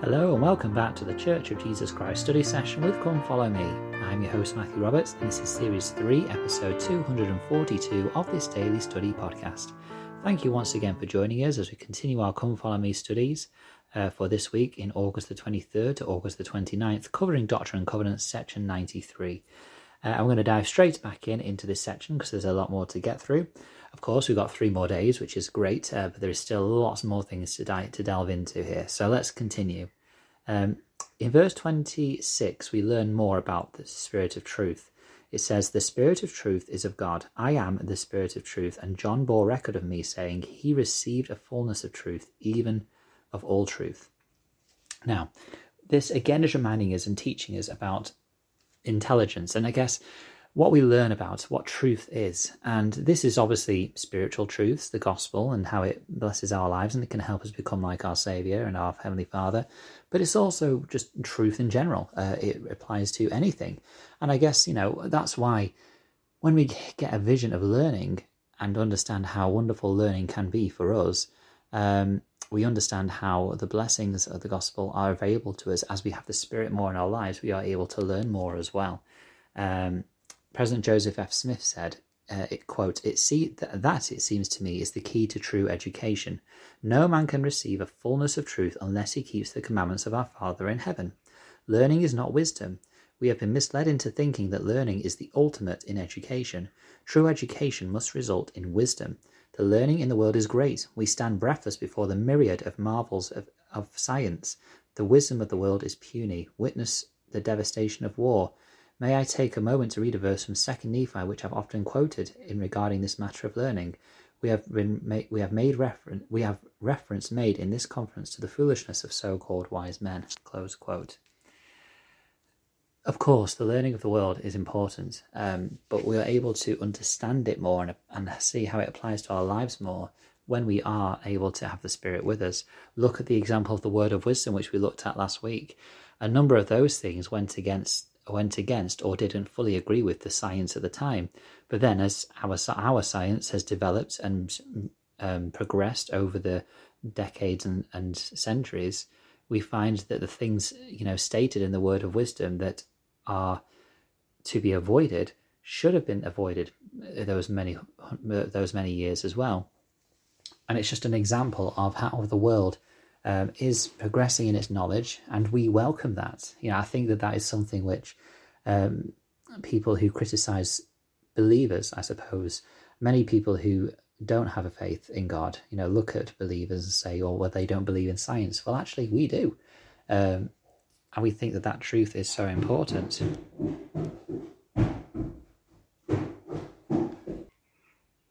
Hello and welcome back to the Church of Jesus Christ study session with Come Follow Me. I'm your host Matthew Roberts and this is series 3, episode 242 of this daily study podcast. Thank you once again for joining us as we continue our Come Follow Me studies uh, for this week in August the 23rd to August the 29th, covering Doctrine and Covenants section 93. Uh, I'm going to dive straight back in into this section because there's a lot more to get through. Of course, we've got three more days, which is great, uh, but there is still lots more things to, di- to delve into here. So let's continue. Um, in verse 26, we learn more about the Spirit of truth. It says, The Spirit of truth is of God. I am the Spirit of truth. And John bore record of me, saying, He received a fullness of truth, even of all truth. Now, this again is reminding us and teaching us about intelligence. And I guess what we learn about what truth is. And this is obviously spiritual truths, the gospel, and how it blesses our lives and it can help us become like our Saviour and our Heavenly Father. But it's also just truth in general. Uh, it applies to anything. And I guess, you know, that's why when we get a vision of learning and understand how wonderful learning can be for us, um, we understand how the blessings of the gospel are available to us as we have the Spirit more in our lives. We are able to learn more as well. Um, President Joseph F. Smith said, uh, it, quote, it see, th- that, it seems to me, is the key to true education. No man can receive a fullness of truth unless he keeps the commandments of our Father in heaven. Learning is not wisdom. We have been misled into thinking that learning is the ultimate in education. True education must result in wisdom. The learning in the world is great. We stand breathless before the myriad of marvels of, of science. The wisdom of the world is puny. Witness the devastation of war. May I take a moment to read a verse from Second Nephi, which I've often quoted in regarding this matter of learning. We have been we have made reference we have reference made in this conference to the foolishness of so-called wise men. Close quote. Of course, the learning of the world is important, um, but we are able to understand it more and, and see how it applies to our lives more when we are able to have the Spirit with us. Look at the example of the word of wisdom, which we looked at last week. A number of those things went against went against or didn't fully agree with the science at the time. But then, as our our science has developed and um, progressed over the decades and, and centuries, we find that the things you know stated in the word of wisdom that are to be avoided should have been avoided those many those many years as well. And it's just an example of how the world um, is progressing in its knowledge, and we welcome that. You know, I think that that is something which um, people who criticize believers, I suppose, many people who don't have a faith in God, you know, look at believers and say, "Oh, well, they don't believe in science." Well, actually, we do, um, and we think that that truth is so important.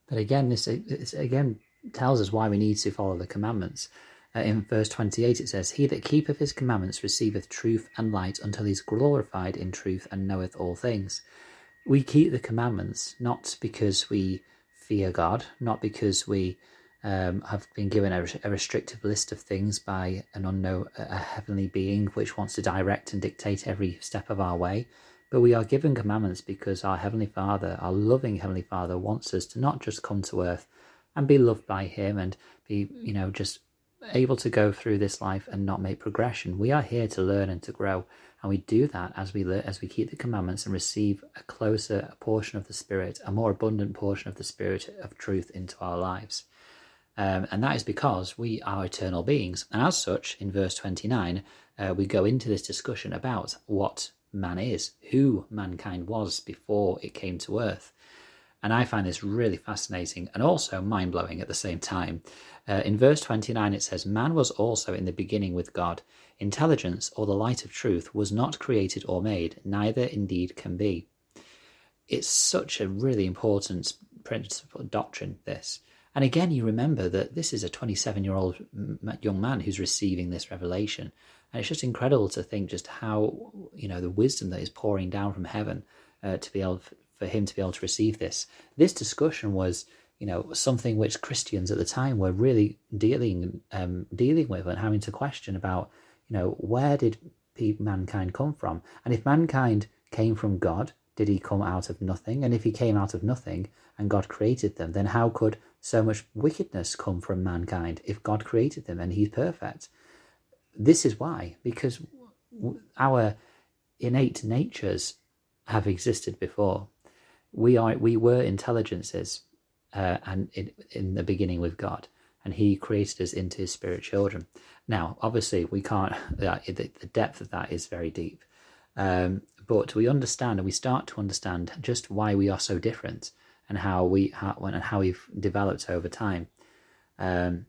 But again, this, this again tells us why we need to follow the commandments. Uh, in verse 28 it says, He that keepeth his commandments receiveth truth and light until he is glorified in truth and knoweth all things. We keep the commandments not because we fear God, not because we um, have been given a, a, restrictive list of things by an unknown, a heavenly being which wants to direct and dictate every step of our way, but we are given commandments because our Heavenly Father, our loving Heavenly Father, wants us to not just come to earth and be loved by Him and be, you know, just able to go through this life and not make progression. We are here to learn and to grow, and we do that as we learn, as we keep the commandments and receive a closer portion of the Spirit, a more abundant portion of the Spirit of truth into our lives. Um, and that is because we are eternal beings. And as such, in verse 29, uh, we go into this discussion about what man is, who mankind was before it came to earth. And I find this really fascinating and also mind blowing at the same time. Uh, in verse 29, it says, Man was also in the beginning with God. Intelligence, or the light of truth, was not created or made, neither indeed can be. It's such a really important principle doctrine, this. And again, you remember that this is a 27 year old young man who's receiving this revelation. And it's just incredible to think just how, you know, the wisdom that is pouring down from heaven uh, to be able, for him to be able to receive this. This discussion was you know something which Christians at the time were really dealing um, dealing with and having to question about you know where did mankind come from and if mankind came from God did he come out of nothing and if he came out of nothing and God created them then how could so much wickedness come from mankind if God created them and he's perfect this is why, because our innate natures have existed before. We are we were intelligences, uh, and in, in the beginning with God, and He created us into His spirit children. Now, obviously, we can't. Uh, the, the depth of that is very deep, um, but we understand and we start to understand just why we are so different and how we how, and how we've developed over time. Um,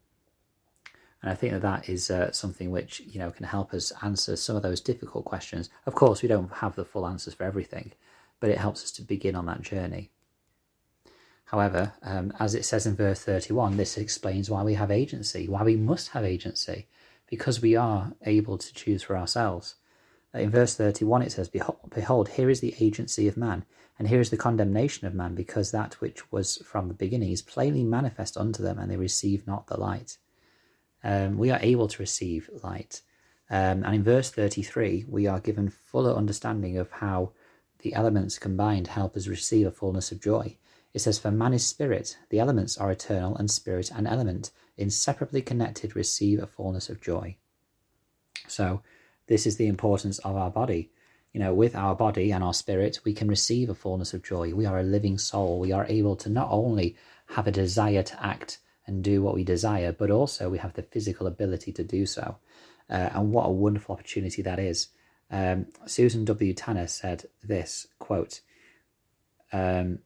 and I think that that is uh, something which you know can help us answer some of those difficult questions. Of course, we don't have the full answers for everything, but it helps us to begin on that journey. However, um, as it says in verse 31, this explains why we have agency, why we must have agency, because we are able to choose for ourselves. Uh, in verse 31, it says, Behold, here is the agency of man, and here is the condemnation of man, because that which was from the beginning is plainly manifest unto them, and they receive not the light. Um, we are able to receive light. Um, and in verse 33, we are given fuller understanding of how the elements combined help us receive a fullness of joy. It says, For man is spirit, the elements are eternal, and spirit and element, inseparably connected, receive a fullness of joy. So, this is the importance of our body. You know, with our body and our spirit, we can receive a fullness of joy. We are a living soul. We are able to not only have a desire to act and do what we desire, but also we have the physical ability to do so. Uh, and what a wonderful opportunity that is. Um, Susan W. Tanner said this quote, um,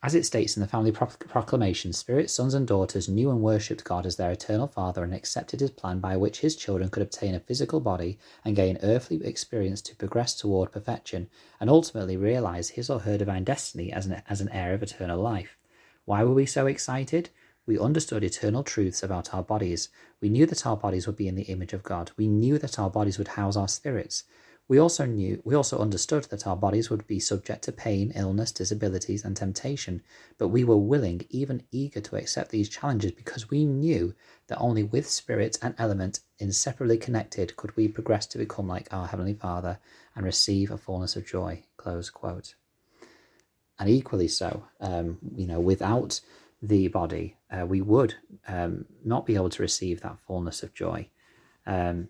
as it states in the family proclamation, spirits, sons, and daughters knew and worshipped God as their eternal Father and accepted his plan by which his children could obtain a physical body and gain earthly experience to progress toward perfection and ultimately realize his or her divine destiny as an, as an heir of eternal life. Why were we so excited? We understood eternal truths about our bodies. We knew that our bodies would be in the image of God. We knew that our bodies would house our spirits. We also knew, we also understood that our bodies would be subject to pain, illness, disabilities, and temptation, but we were willing, even eager to accept these challenges because we knew that only with spirit and element inseparably connected could we progress to become like our Heavenly Father and receive a fullness of joy. Close quote. And equally so, um, you know, without the body, uh, we would um, not be able to receive that fullness of joy. Um,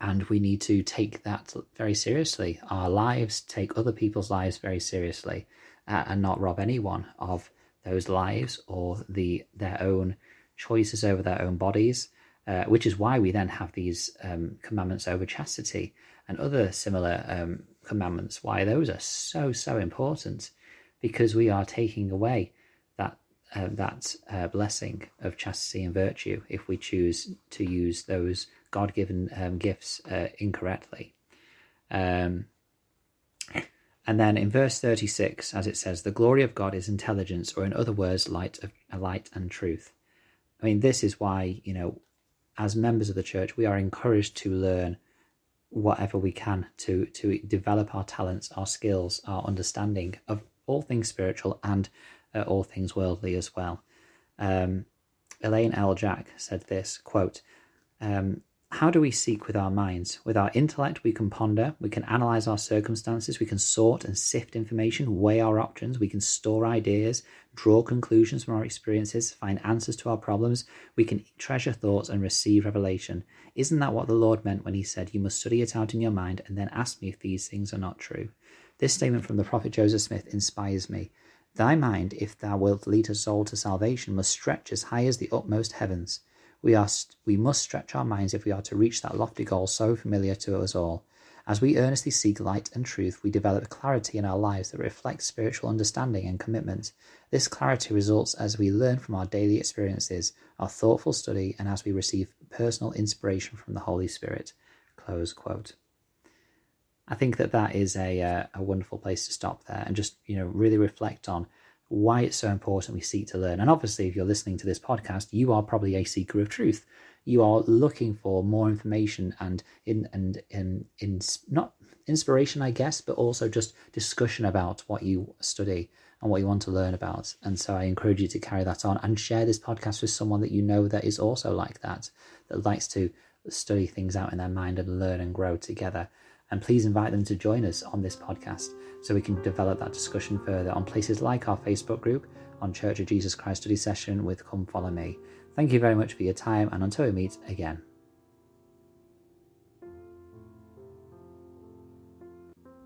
and we need to take that very seriously. Our lives take other people's lives very seriously, uh, and not rob anyone of those lives or the their own choices over their own bodies. Uh, which is why we then have these um, commandments over chastity and other similar um, commandments. Why those are so so important, because we are taking away uh, that uh, blessing of chastity and virtue if we choose to use those God given um, gifts uh, incorrectly. Um, and then in verse 36, as it says, the glory of God is intelligence, or in other words, light of light and truth. I mean, this is why, you know, as members of the church, we are encouraged to learn whatever we can to to develop our talents, our skills, our understanding of all things spiritual and all things worldly as well. Um, Elaine L. Jack said this quote, um, how do we seek with our minds? With our intellect, we can ponder, we can analyze our circumstances, we can sort and sift information, weigh our options, we can store ideas, draw conclusions from our experiences, find answers to our problems, we can treasure thoughts and receive revelation. Isn't that what the Lord meant when he said, You must study it out in your mind and then ask me if these things are not true? This statement from the prophet Joseph Smith inspires me. Thy mind, if thou wilt lead a soul to salvation, must stretch as high as the utmost heavens. We, are, we must stretch our minds if we are to reach that lofty goal so familiar to us all. As we earnestly seek light and truth, we develop clarity in our lives that reflects spiritual understanding and commitment. This clarity results as we learn from our daily experiences, our thoughtful study, and as we receive personal inspiration from the Holy Spirit. Close quote. I think that that is a, uh, a wonderful place to stop there and just you know really reflect on why it's so important we seek to learn. And obviously, if you're listening to this podcast, you are probably a seeker of truth. You are looking for more information and in and in in not inspiration, I guess, but also just discussion about what you study and what you want to learn about. And so I encourage you to carry that on and share this podcast with someone that you know that is also like that, that likes to study things out in their mind and learn and grow together. And please invite them to join us on this podcast so we can develop that discussion further on places like our Facebook group, on Church of Jesus Christ study session with Come Follow Me. Thank you very much for your time, and until we meet again.